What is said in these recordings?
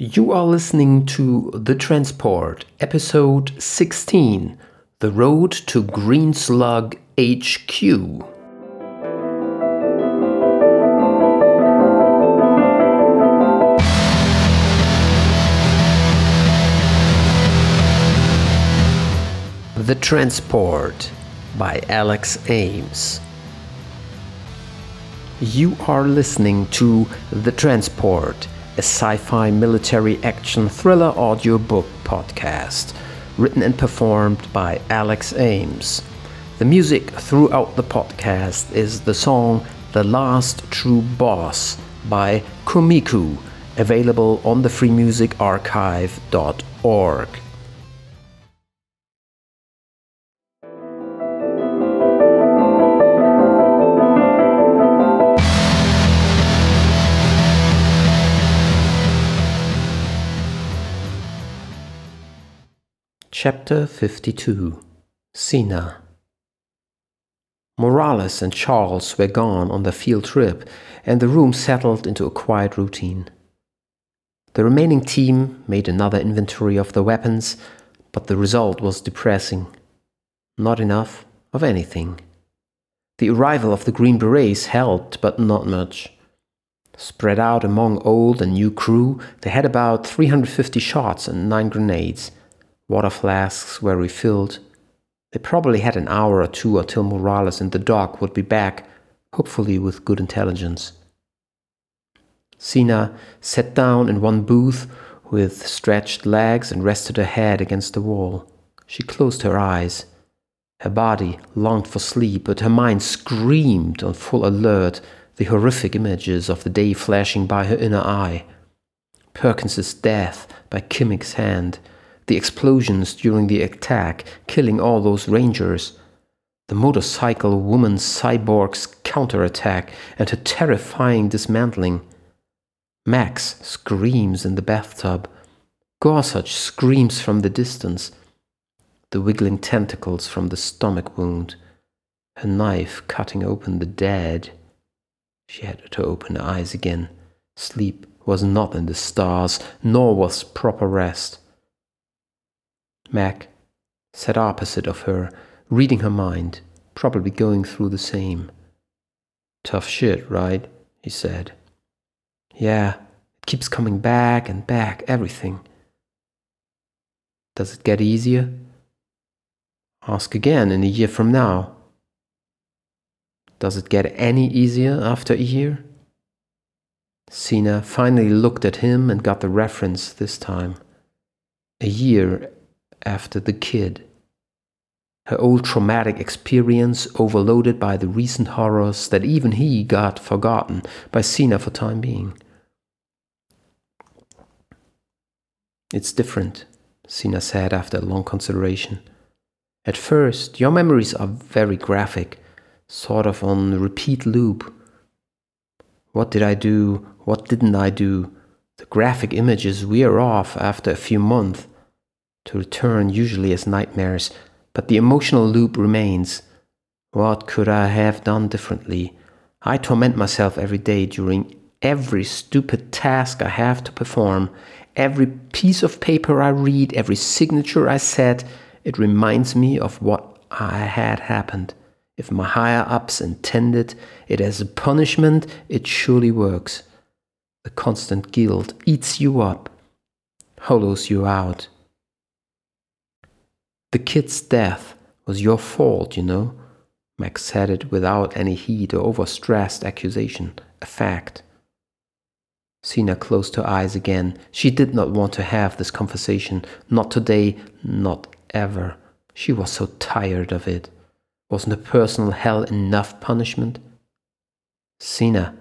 You are listening to The Transport, episode 16 The Road to Green Slug HQ. The Transport by Alex Ames. You are listening to The Transport a sci fi military action thriller audiobook podcast, written and performed by Alex Ames. The music throughout the podcast is the song The Last True Boss by Kumiku, available on the freemusicarchive.org. Chapter 52 Sina Morales and Charles were gone on their field trip, and the room settled into a quiet routine. The remaining team made another inventory of the weapons, but the result was depressing. Not enough of anything. The arrival of the Green Berets helped, but not much. Spread out among old and new crew, they had about 350 shots and 9 grenades. Water flasks were refilled. They probably had an hour or two until Morales and the dog would be back, hopefully with good intelligence. Sina sat down in one booth with stretched legs and rested her head against the wall. She closed her eyes. Her body longed for sleep, but her mind screamed on full alert the horrific images of the day flashing by her inner eye. Perkins's death by Kimmicks hand, the explosions during the attack, killing all those rangers, the motorcycle woman cyborg's counterattack, and her terrifying dismantling. Max screams in the bathtub. Gorsuch screams from the distance. The wiggling tentacles from the stomach wound. Her knife cutting open the dead. She had to open her eyes again. Sleep was not in the stars, nor was proper rest. Mac sat opposite of her, reading her mind, probably going through the same. Tough shit, right? he said. Yeah, it keeps coming back and back, everything. Does it get easier? Ask again in a year from now. Does it get any easier after a year? Sina finally looked at him and got the reference this time. A year after the kid. Her old traumatic experience overloaded by the recent horrors that even he got forgotten by Sina for time being. It's different, Sina said after a long consideration. At first, your memories are very graphic, sort of on repeat loop. What did I do? What didn't I do? The graphic images wear off after a few months to return usually as nightmares, but the emotional loop remains. What could I have done differently? I torment myself every day during every stupid task I have to perform, every piece of paper I read, every signature I set. It reminds me of what I had happened. If my higher ups intended it as a punishment, it surely works. The constant guilt eats you up, hollows you out. The kid's death was your fault, you know. Max said it without any heat or overstressed accusation, a fact. Sina closed her eyes again. She did not want to have this conversation. Not today, not ever. She was so tired of it. Wasn't a personal hell enough punishment? Sina,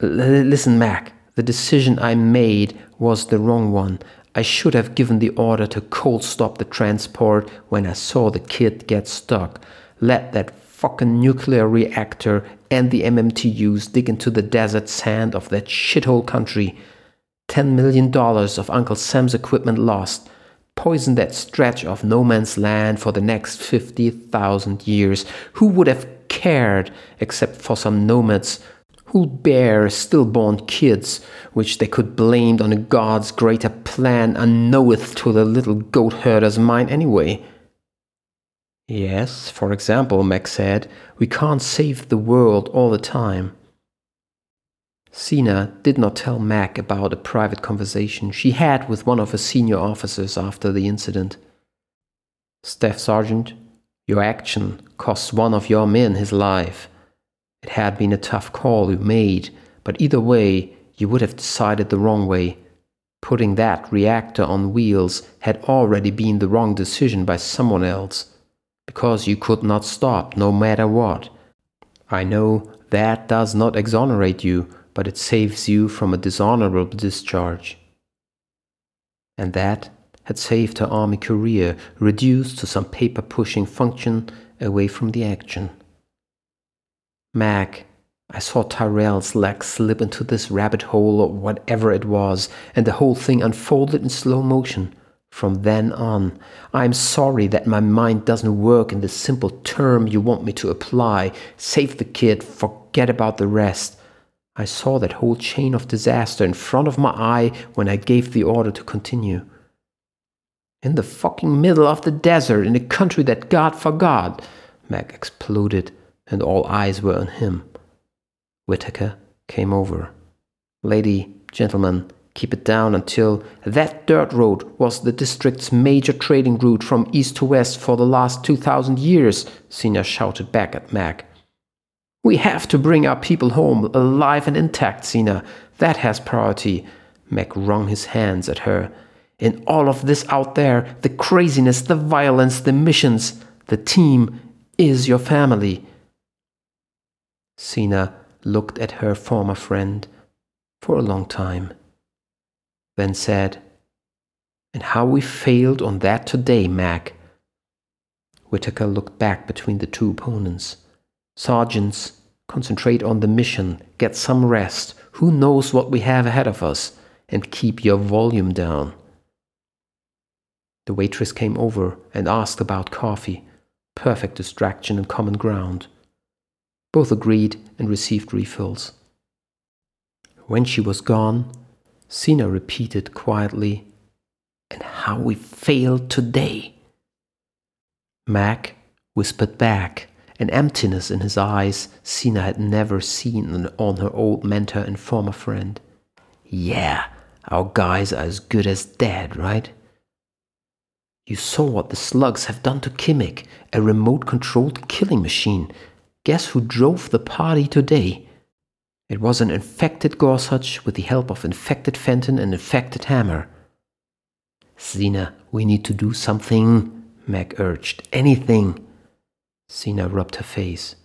listen, Mac. The decision I made was the wrong one. I should have given the order to cold stop the transport when I saw the kid get stuck. Let that fucking nuclear reactor and the MMTUs dig into the desert sand of that shithole country. Ten million dollars of Uncle Sam's equipment lost. Poison that stretch of no man's land for the next 50,000 years. Who would have cared except for some nomads Who'll bear stillborn kids, which they could blame on a God's greater plan, unknoweth to the little goat herder's mind anyway? Yes, for example, Mac said, we can't save the world all the time. Sina did not tell Mac about a private conversation she had with one of her senior officers after the incident. Staff Sergeant, your action cost one of your men his life. It had been a tough call you made, but either way, you would have decided the wrong way. Putting that reactor on wheels had already been the wrong decision by someone else, because you could not stop no matter what. I know that does not exonerate you, but it saves you from a dishonorable discharge. And that had saved her army career, reduced to some paper pushing function away from the action. Mac, I saw Tyrell's leg slip into this rabbit hole or whatever it was, and the whole thing unfolded in slow motion. From then on, I'm sorry that my mind doesn't work in the simple term you want me to apply. Save the kid, forget about the rest. I saw that whole chain of disaster in front of my eye when I gave the order to continue. In the fucking middle of the desert, in a country that God forgot, Mac exploded and all eyes were on him. Whitaker came over. Lady, gentlemen, keep it down until that dirt road was the district's major trading route from east to west for the last 2,000 years, Sina shouted back at Mac. We have to bring our people home alive and intact, Sina. That has priority. Mac wrung his hands at her. In all of this out there, the craziness, the violence, the missions, the team is your family. Sina looked at her former friend for a long time, then said, And how we failed on that today, Mac. Whitaker looked back between the two opponents. Sergeants, concentrate on the mission, get some rest, who knows what we have ahead of us, and keep your volume down. The waitress came over and asked about coffee. Perfect distraction and common ground. Both agreed and received refills. When she was gone, Sina repeated quietly, And how we failed today. Mac whispered back, an emptiness in his eyes Sina had never seen on her old mentor and former friend. Yeah, our guys are as good as dead, right? You saw what the slugs have done to Kimmick, a remote controlled killing machine. Guess who drove the party today? It was an infected Gorsuch with the help of infected Fenton and infected Hammer. Sina, we need to do something, Mac urged. Anything. Sina rubbed her face.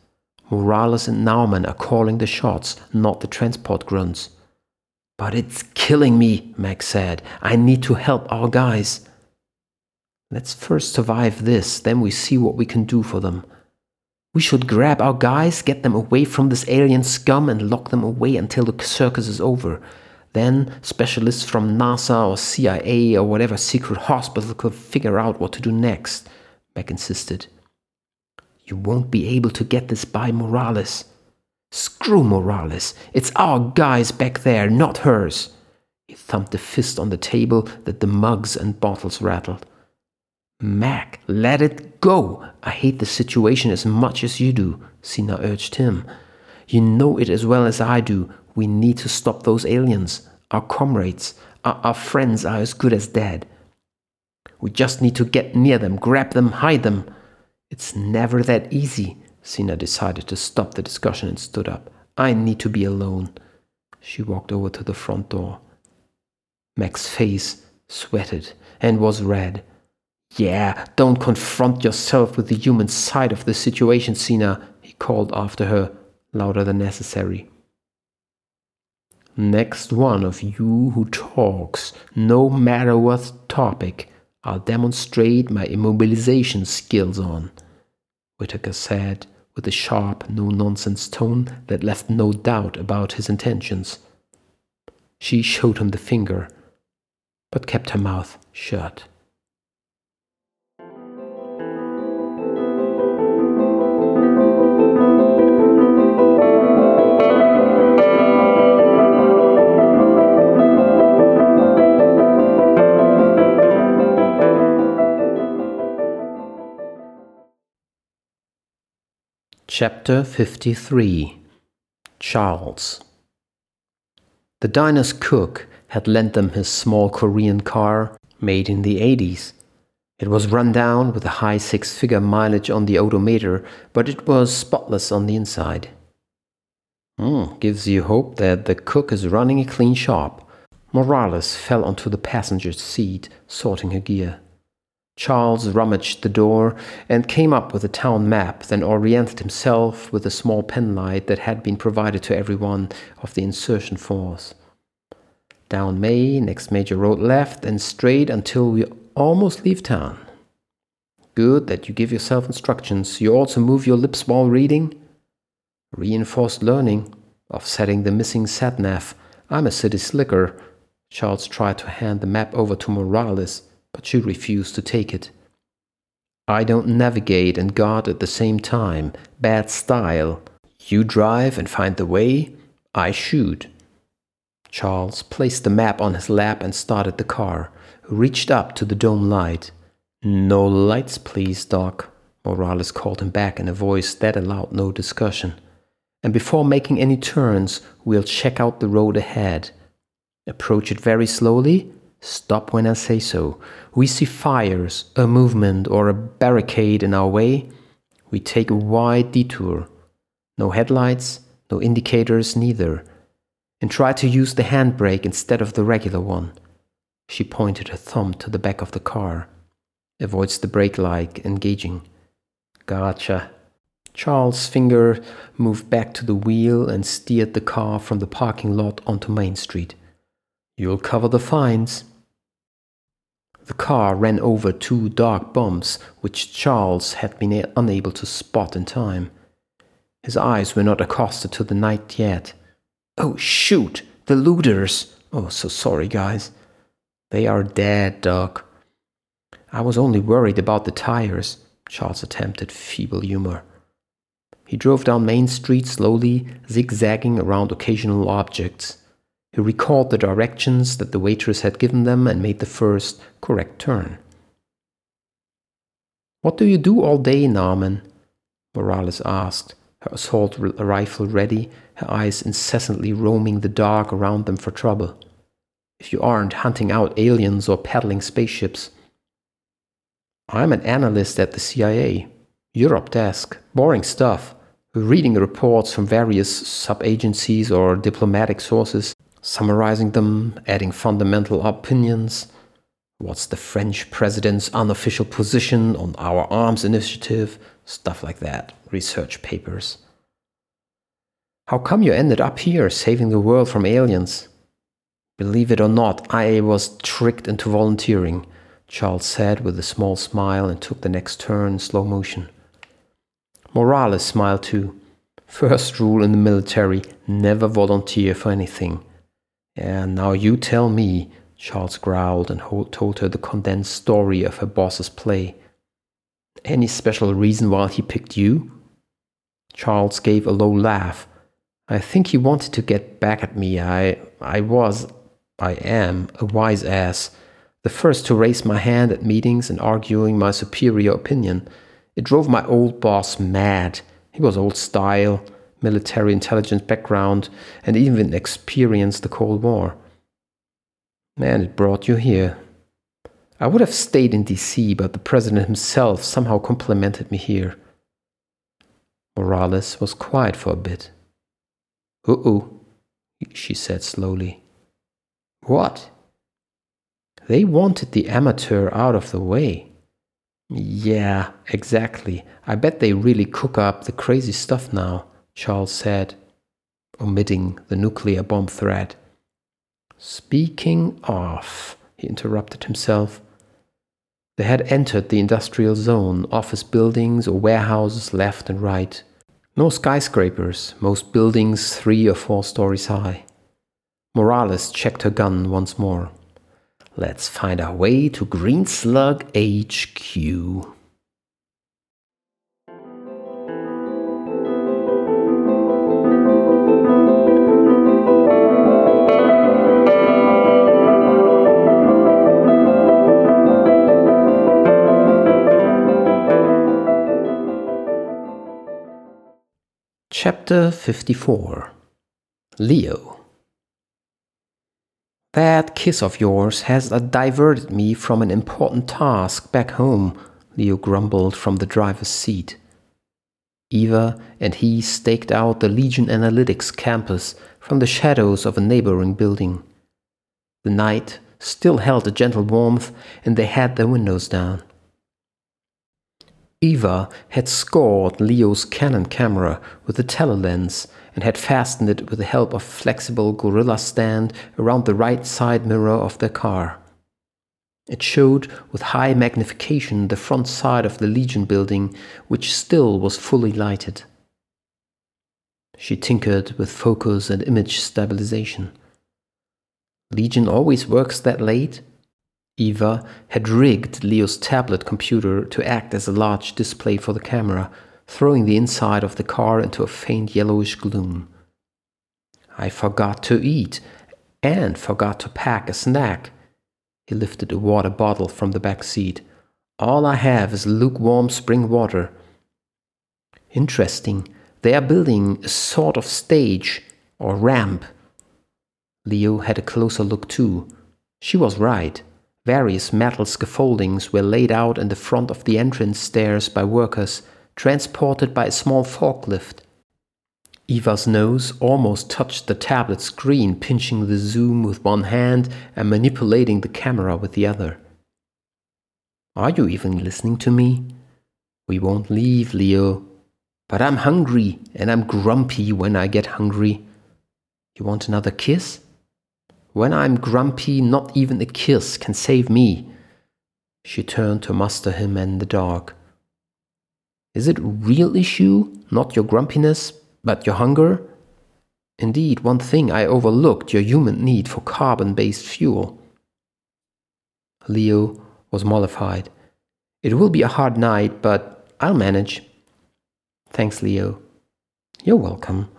Morales and Nauman are calling the shots, not the transport grunts. But it's killing me, Mac said. I need to help our guys. Let's first survive this, then we see what we can do for them. We should grab our guys, get them away from this alien scum, and lock them away until the circus is over. Then specialists from NASA or CIA or whatever secret hospital could figure out what to do next, Mac insisted. You won't be able to get this by Morales. Screw Morales. It's our guys back there, not hers. He thumped a fist on the table that the mugs and bottles rattled. Mac, let it go. I hate the situation as much as you do, Sina urged him. You know it as well as I do. We need to stop those aliens. Our comrades, our, our friends are as good as dead. We just need to get near them, grab them, hide them. It's never that easy. Sina decided to stop the discussion and stood up. I need to be alone. She walked over to the front door. Mac's face sweated and was red. Yeah, don't confront yourself with the human side of the situation, Sina, he called after her, louder than necessary. Next one of you who talks, no matter what topic, I'll demonstrate my immobilization skills on, Whitaker said with a sharp, no nonsense tone that left no doubt about his intentions. She showed him the finger, but kept her mouth shut. Chapter 53 Charles The diner's cook had lent them his small Korean car made in the 80s. It was run down with a high six figure mileage on the odometer, but it was spotless on the inside. Mm, gives you hope that the cook is running a clean shop. Morales fell onto the passenger's seat, sorting her gear. Charles rummaged the door and came up with a town map, then oriented himself with a small penlight that had been provided to everyone of the insertion force. Down Main, next major road left, and straight until we almost leave town. Good that you give yourself instructions. You also move your lips while reading. Reinforced learning, offsetting the missing sat nav. I'm a city slicker. Charles tried to hand the map over to Morales but she refused to take it. I don't navigate and guard at the same time. Bad style. You drive and find the way, I shoot. Charles placed the map on his lap and started the car, reached up to the dome light. No lights, please, Doc. Morales called him back in a voice that allowed no discussion. And before making any turns, we'll check out the road ahead. Approach it very slowly Stop when I say so. We see fires, a movement, or a barricade in our way. We take a wide detour. No headlights, no indicators, neither. And try to use the handbrake instead of the regular one. She pointed her thumb to the back of the car. Avoids the brake light engaging. Gotcha. Charles' finger moved back to the wheel and steered the car from the parking lot onto Main Street. You'll cover the fines. The car ran over two dark bumps which Charles had been unable to spot in time. His eyes were not accosted to the night yet. Oh, shoot! The looters! Oh, so sorry, guys. They are dead, Doc. I was only worried about the tires, Charles attempted feeble humor. He drove down Main Street slowly, zigzagging around occasional objects. He recalled the directions that the waitress had given them and made the first correct turn. What do you do all day, Norman? Morales asked, her assault rifle ready, her eyes incessantly roaming the dark around them for trouble. If you aren't hunting out aliens or peddling spaceships. I'm an analyst at the CIA. Europe desk. Boring stuff. Reading reports from various sub agencies or diplomatic sources summarizing them, adding fundamental opinions. What's the French president's unofficial position on our arms initiative? Stuff like that, research papers. How come you ended up here saving the world from aliens? Believe it or not, I was tricked into volunteering, Charles said with a small smile and took the next turn in slow motion. Morales smiled too. First rule in the military never volunteer for anything. And now you tell me, Charles growled and told her the condensed story of her boss's play. Any special reason why he picked you? Charles gave a low laugh. I think he wanted to get back at me. I I was I am a wise ass, the first to raise my hand at meetings and arguing my superior opinion. It drove my old boss mad. He was old style, military intelligence background, and even experienced the Cold War. Man, it brought you here. I would have stayed in DC, but the president himself somehow complimented me here. Morales was quiet for a bit. Uh oh, she said slowly. What? They wanted the amateur out of the way. Yeah, exactly. I bet they really cook up the crazy stuff now. Charles said, omitting the nuclear bomb threat. Speaking of, he interrupted himself. They had entered the industrial zone, office buildings or warehouses left and right. No skyscrapers, most buildings three or four stories high. Morales checked her gun once more. Let's find our way to Green Slug HQ. Chapter 54 Leo That kiss of yours has diverted me from an important task back home, Leo grumbled from the driver's seat. Eva and he staked out the Legion Analytics campus from the shadows of a neighboring building. The night still held a gentle warmth, and they had their windows down. Eva had scored Leo's Canon camera with a telelens and had fastened it with the help of a flexible gorilla stand around the right side mirror of their car. It showed with high magnification the front side of the Legion building, which still was fully lighted. She tinkered with focus and image stabilization. Legion always works that late, Eva had rigged Leo's tablet computer to act as a large display for the camera, throwing the inside of the car into a faint yellowish gloom. I forgot to eat and forgot to pack a snack. He lifted a water bottle from the back seat. All I have is lukewarm spring water. Interesting. They are building a sort of stage or ramp. Leo had a closer look too. She was right. Various metal scaffoldings were laid out in the front of the entrance stairs by workers, transported by a small forklift. Eva's nose almost touched the tablet screen, pinching the zoom with one hand and manipulating the camera with the other. Are you even listening to me? We won't leave, Leo. But I'm hungry, and I'm grumpy when I get hungry. You want another kiss? When I'm grumpy, not even a kiss can save me. She turned to muster him and the dog. Is it real issue, not your grumpiness, but your hunger? Indeed, one thing I overlooked your human need for carbon based fuel. Leo was mollified. It will be a hard night, but I'll manage. Thanks, Leo. You're welcome.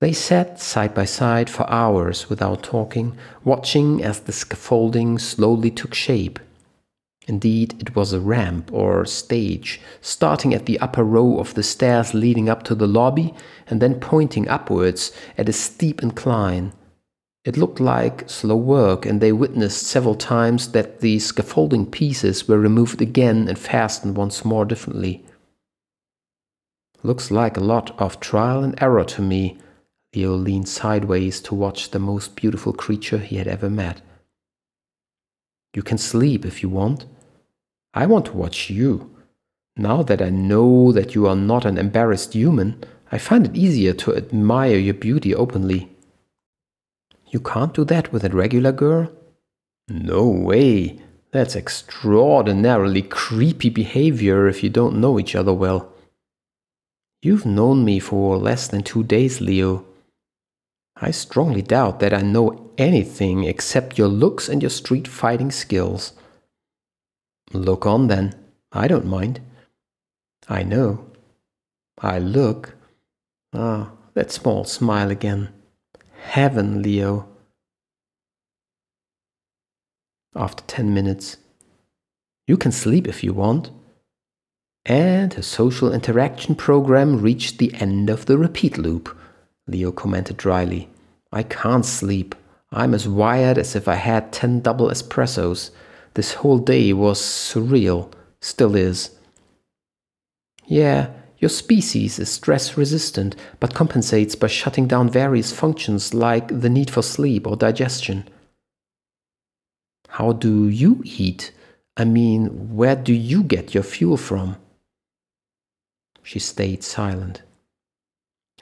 They sat side by side for hours without talking, watching as the scaffolding slowly took shape. Indeed, it was a ramp or stage, starting at the upper row of the stairs leading up to the lobby and then pointing upwards at a steep incline. It looked like slow work, and they witnessed several times that the scaffolding pieces were removed again and fastened once more differently. Looks like a lot of trial and error to me, Leo leaned sideways to watch the most beautiful creature he had ever met. You can sleep if you want. I want to watch you. Now that I know that you are not an embarrassed human, I find it easier to admire your beauty openly. You can't do that with a regular girl? No way. That's extraordinarily creepy behavior if you don't know each other well. You've known me for less than two days, Leo. I strongly doubt that I know anything except your looks and your street fighting skills. Look on then. I don't mind. I know. I look. Ah, that small smile again. Heaven, Leo. After ten minutes, you can sleep if you want. And her social interaction program reached the end of the repeat loop. Leo commented dryly. I can't sleep. I'm as wired as if I had 10 double espressos. This whole day was surreal, still is. Yeah, your species is stress resistant, but compensates by shutting down various functions like the need for sleep or digestion. How do you eat? I mean, where do you get your fuel from? She stayed silent.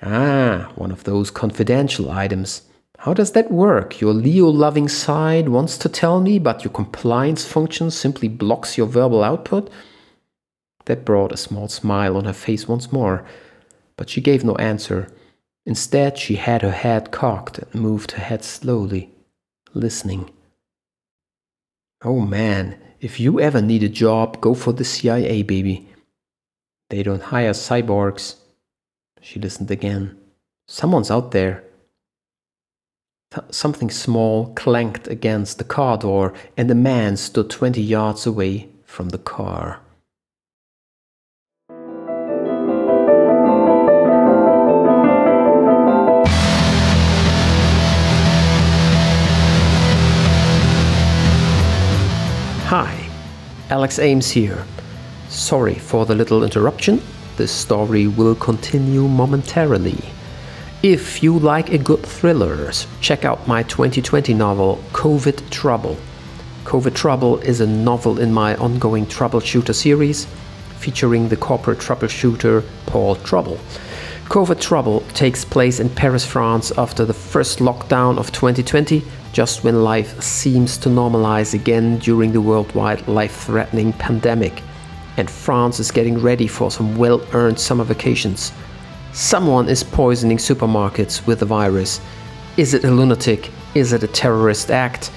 Ah, one of those confidential items. How does that work? Your Leo loving side wants to tell me, but your compliance function simply blocks your verbal output? That brought a small smile on her face once more, but she gave no answer. Instead, she had her head cocked and moved her head slowly, listening. Oh man, if you ever need a job, go for the CIA, baby. They don't hire cyborgs. She listened again. Someone's out there. Th- something small clanked against the car door, and a man stood 20 yards away from the car. Hi, Alex Ames here. Sorry for the little interruption. This story will continue momentarily. If you like a good thriller, check out my 2020 novel, COVID Trouble. COVID Trouble is a novel in my ongoing troubleshooter series featuring the corporate troubleshooter Paul Trouble. COVID Trouble takes place in Paris, France after the first lockdown of 2020, just when life seems to normalize again during the worldwide life threatening pandemic. And France is getting ready for some well earned summer vacations. Someone is poisoning supermarkets with the virus. Is it a lunatic? Is it a terrorist act?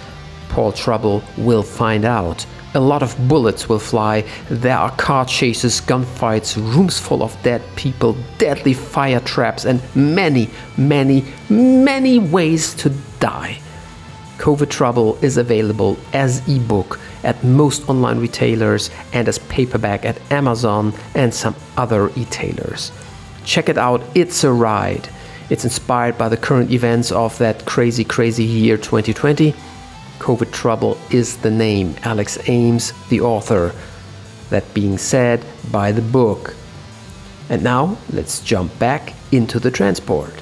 Paul Trouble will find out. A lot of bullets will fly. There are car chases, gunfights, rooms full of dead people, deadly fire traps, and many, many, many ways to die. COVID Trouble is available as ebook at most online retailers and as paperback at Amazon and some other retailers. Check it out, it's a ride. It's inspired by the current events of that crazy, crazy year 2020 COVID Trouble is the name. Alex Ames, the author. That being said, buy the book. And now, let's jump back into the transport.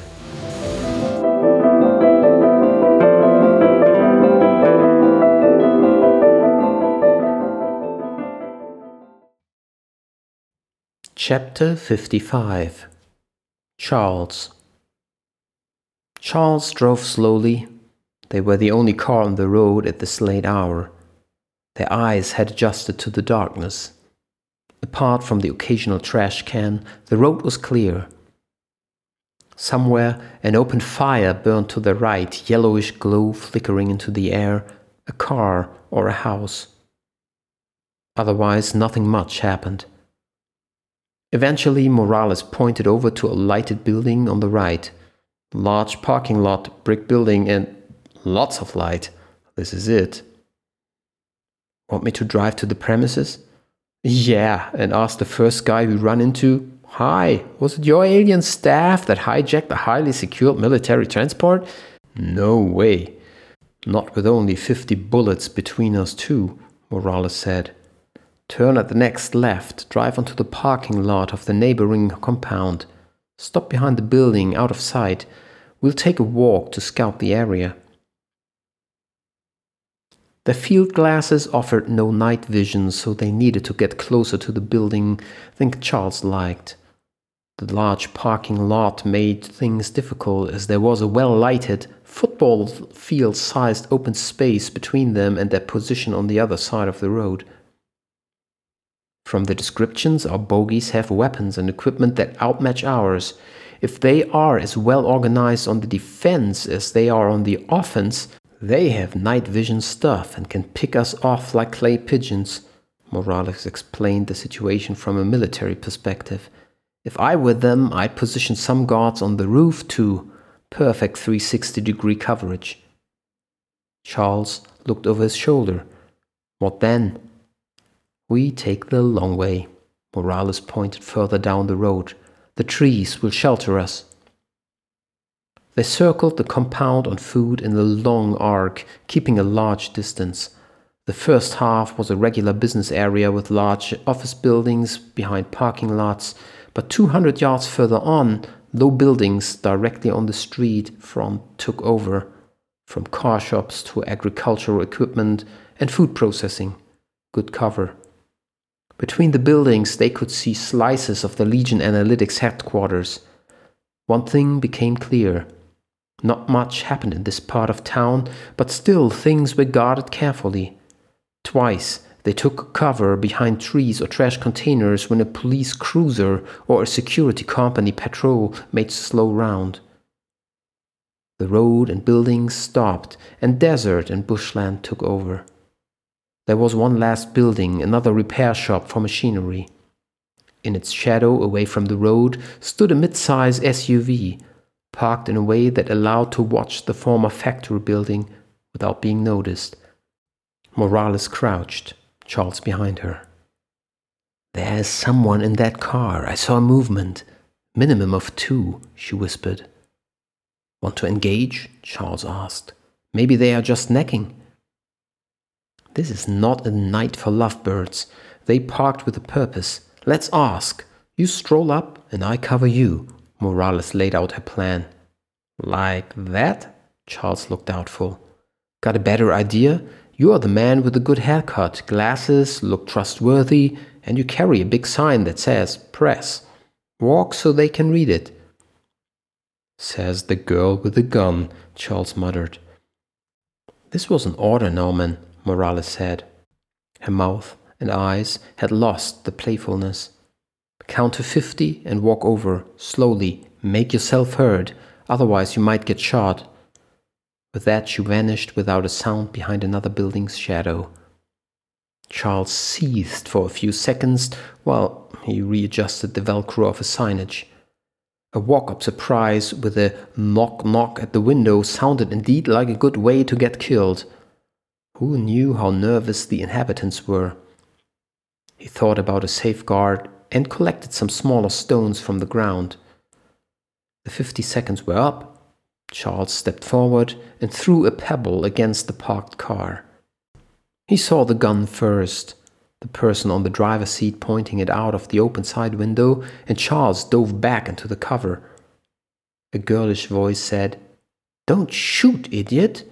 Chapter 55 Charles Charles drove slowly, they were the only car on the road at this late hour. Their eyes had adjusted to the darkness. Apart from the occasional trash can, the road was clear. Somewhere, an open fire burned to the right, yellowish glow flickering into the air, a car or a house. Otherwise, nothing much happened. Eventually, Morales pointed over to a lighted building on the right. Large parking lot, brick building, and Lots of light. This is it. Want me to drive to the premises? Yeah, and ask the first guy we run into, Hi, was it your alien staff that hijacked the highly secured military transport? No way. Not with only 50 bullets between us two, Morales said. Turn at the next left, drive onto the parking lot of the neighboring compound. Stop behind the building, out of sight. We'll take a walk to scout the area. The field glasses offered no night vision, so they needed to get closer to the building than Charles liked. The large parking lot made things difficult as there was a well lighted, football field sized open space between them and their position on the other side of the road. From the descriptions, our bogies have weapons and equipment that outmatch ours. If they are as well organized on the defense as they are on the offense, they have night vision stuff and can pick us off like clay pigeons. Morales explained the situation from a military perspective. If I were them, I'd position some guards on the roof too. Perfect 360 degree coverage. Charles looked over his shoulder. What then? We take the long way. Morales pointed further down the road. The trees will shelter us. They circled the compound on foot in a long arc, keeping a large distance. The first half was a regular business area with large office buildings behind parking lots, but 200 yards further on, low buildings directly on the street front took over, from car shops to agricultural equipment and food processing. Good cover. Between the buildings, they could see slices of the Legion Analytics headquarters. One thing became clear not much happened in this part of town, but still things were guarded carefully. Twice they took cover behind trees or trash containers when a police cruiser or a security company patrol made slow round. The road and buildings stopped, and desert and bushland took over. There was one last building, another repair shop for machinery. In its shadow, away from the road, stood a mid size SUV parked in a way that allowed to watch the former factory building without being noticed. Morales crouched, Charles behind her. There's someone in that car. I saw a movement. Minimum of two, she whispered. Want to engage? Charles asked. Maybe they are just necking. This is not a night for lovebirds. They parked with a purpose. Let's ask. You stroll up and I cover you. Morales laid out her plan. Like that? Charles looked doubtful. Got a better idea? You are the man with the good haircut, glasses, look trustworthy, and you carry a big sign that says press. Walk so they can read it. Says the girl with the gun, Charles muttered. This was an order, Norman, Morales said. Her mouth and eyes had lost the playfulness. Count to fifty and walk over, slowly. Make yourself heard, otherwise you might get shot. With that, she vanished without a sound behind another building's shadow. Charles seethed for a few seconds while he readjusted the velcro of his signage. A walk up surprise with a knock knock at the window sounded indeed like a good way to get killed. Who knew how nervous the inhabitants were? He thought about a safeguard and collected some smaller stones from the ground. The fifty seconds were up. Charles stepped forward and threw a pebble against the parked car. He saw the gun first, the person on the driver's seat pointing it out of the open side window, and Charles dove back into the cover. A girlish voice said, Don't shoot, idiot!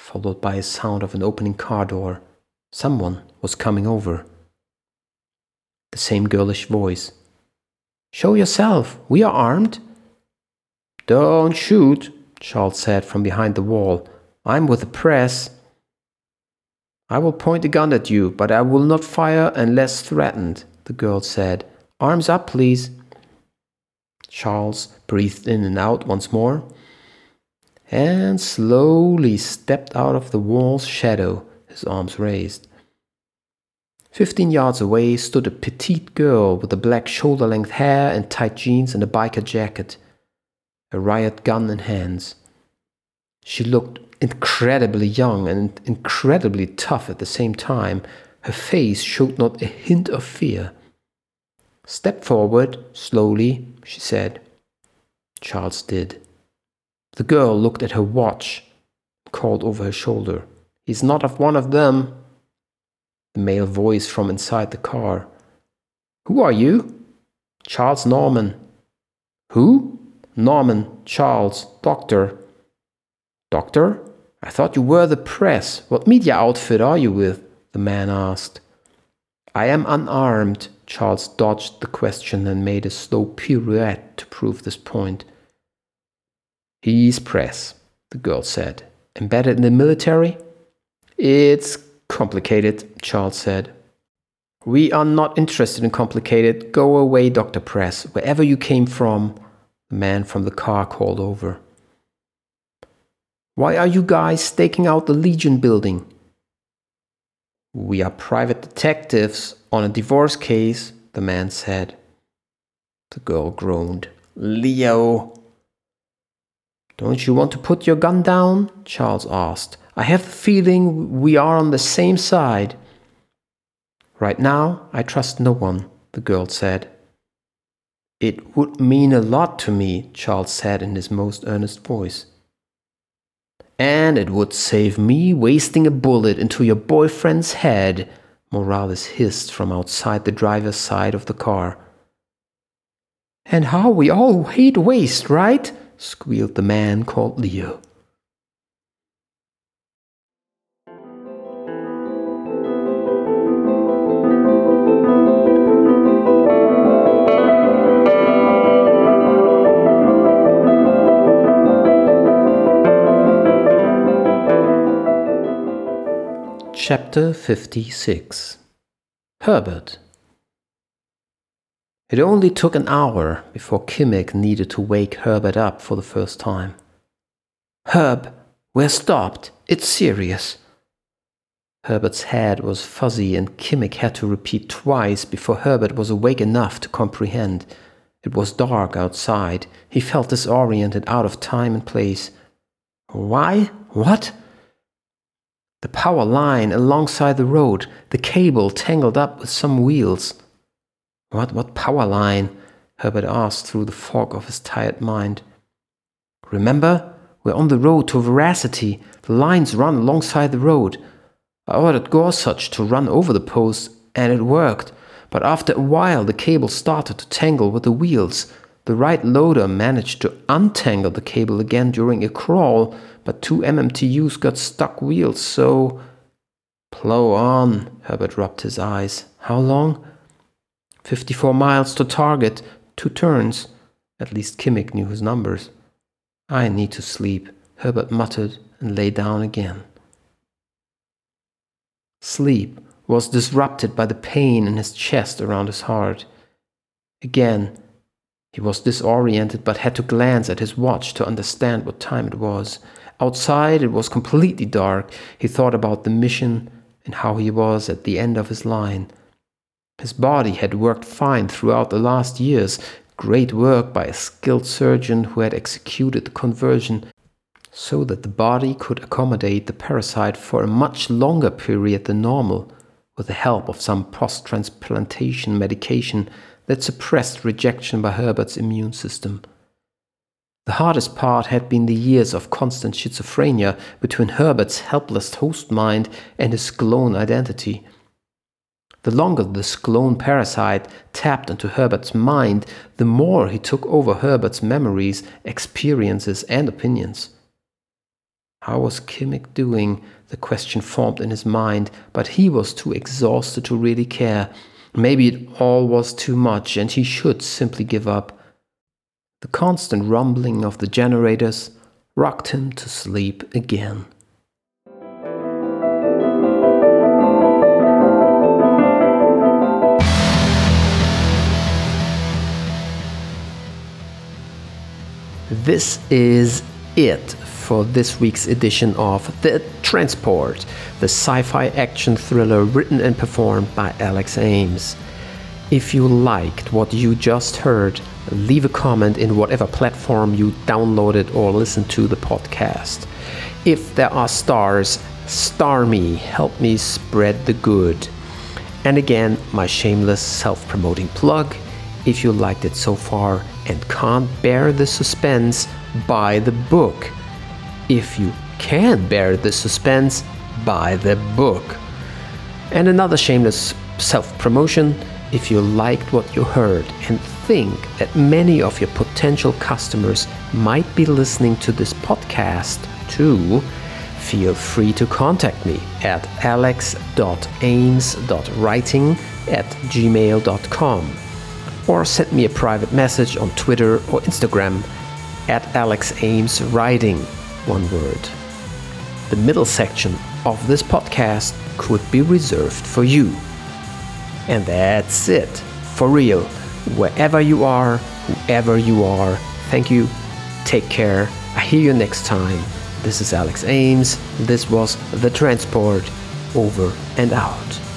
Followed by a sound of an opening car door. Someone was coming over. The same girlish voice. Show yourself, we are armed. Don't shoot, Charles said from behind the wall. I'm with the press. I will point a gun at you, but I will not fire unless threatened, the girl said. Arms up, please. Charles breathed in and out once more and slowly stepped out of the wall's shadow, his arms raised. Fifteen yards away stood a petite girl with the black shoulder length hair and tight jeans and a biker jacket, a riot gun in hands. She looked incredibly young and incredibly tough at the same time. Her face showed not a hint of fear. Step forward, slowly, she said. Charles did. The girl looked at her watch, called over her shoulder. He's not of one of them. The male voice from inside the car. Who are you? Charles Norman. Who? Norman, Charles, doctor. Doctor? I thought you were the press. What media outfit are you with? the man asked. I am unarmed. Charles dodged the question and made a slow pirouette to prove this point. He's press, the girl said. Embedded in the military? It's complicated, Charles said. We are not interested in complicated. Go away, Dr. Press, wherever you came from, the man from the car called over. Why are you guys staking out the Legion building? We are private detectives on a divorce case, the man said. The girl groaned. Leo. Don't you want to put your gun down? Charles asked. I have the feeling we are on the same side. Right now, I trust no one, the girl said. It would mean a lot to me, Charles said in his most earnest voice. And it would save me wasting a bullet into your boyfriend's head, Morales hissed from outside the driver's side of the car. And how we all hate waste, right? Squealed the man called Leo. Chapter 56 Herbert It only took an hour before Kimmick needed to wake Herbert up for the first time. Herb, we're stopped. It's serious. Herbert's head was fuzzy, and Kimmick had to repeat twice before Herbert was awake enough to comprehend. It was dark outside. He felt disoriented, out of time and place. Why? What? The power line alongside the road, the cable tangled up with some wheels. What, what power line? Herbert asked through the fog of his tired mind. Remember, we're on the road to Veracity. The lines run alongside the road. I ordered Gorsuch to run over the post, and it worked. But after a while, the cable started to tangle with the wheels. The right loader managed to untangle the cable again during a crawl, but two MMTUs got stuck wheels, so. Plow on, Herbert rubbed his eyes. How long? 54 miles to target, two turns. At least Kimmich knew his numbers. I need to sleep, Herbert muttered and lay down again. Sleep was disrupted by the pain in his chest around his heart. Again, he was disoriented but had to glance at his watch to understand what time it was. Outside, it was completely dark. He thought about the mission and how he was at the end of his line. His body had worked fine throughout the last years, great work by a skilled surgeon who had executed the conversion so that the body could accommodate the parasite for a much longer period than normal, with the help of some post transplantation medication that suppressed rejection by Herbert's immune system. The hardest part had been the years of constant schizophrenia between Herbert's helpless host mind and his clone identity. The longer the clone parasite tapped into Herbert's mind, the more he took over Herbert's memories, experiences, and opinions. How was Kimmich doing? The question formed in his mind, but he was too exhausted to really care. Maybe it all was too much and he should simply give up. The constant rumbling of the generators rocked him to sleep again. This is it for this week's edition of The Transport, the sci fi action thriller written and performed by Alex Ames. If you liked what you just heard, leave a comment in whatever platform you downloaded or listened to the podcast. If there are stars, star me, help me spread the good. And again, my shameless self promoting plug. If you liked it so far and can't bear the suspense, buy the book. If you can bear the suspense, buy the book. And another shameless self promotion if you liked what you heard and think that many of your potential customers might be listening to this podcast too, feel free to contact me at alex.ames.writing at gmail.com or send me a private message on Twitter or Instagram at alexameswriting, one word. The middle section of this podcast could be reserved for you. And that's it. For real. Wherever you are, whoever you are, thank you. Take care. I hear you next time. This is Alex Ames. This was The Transport. Over and out.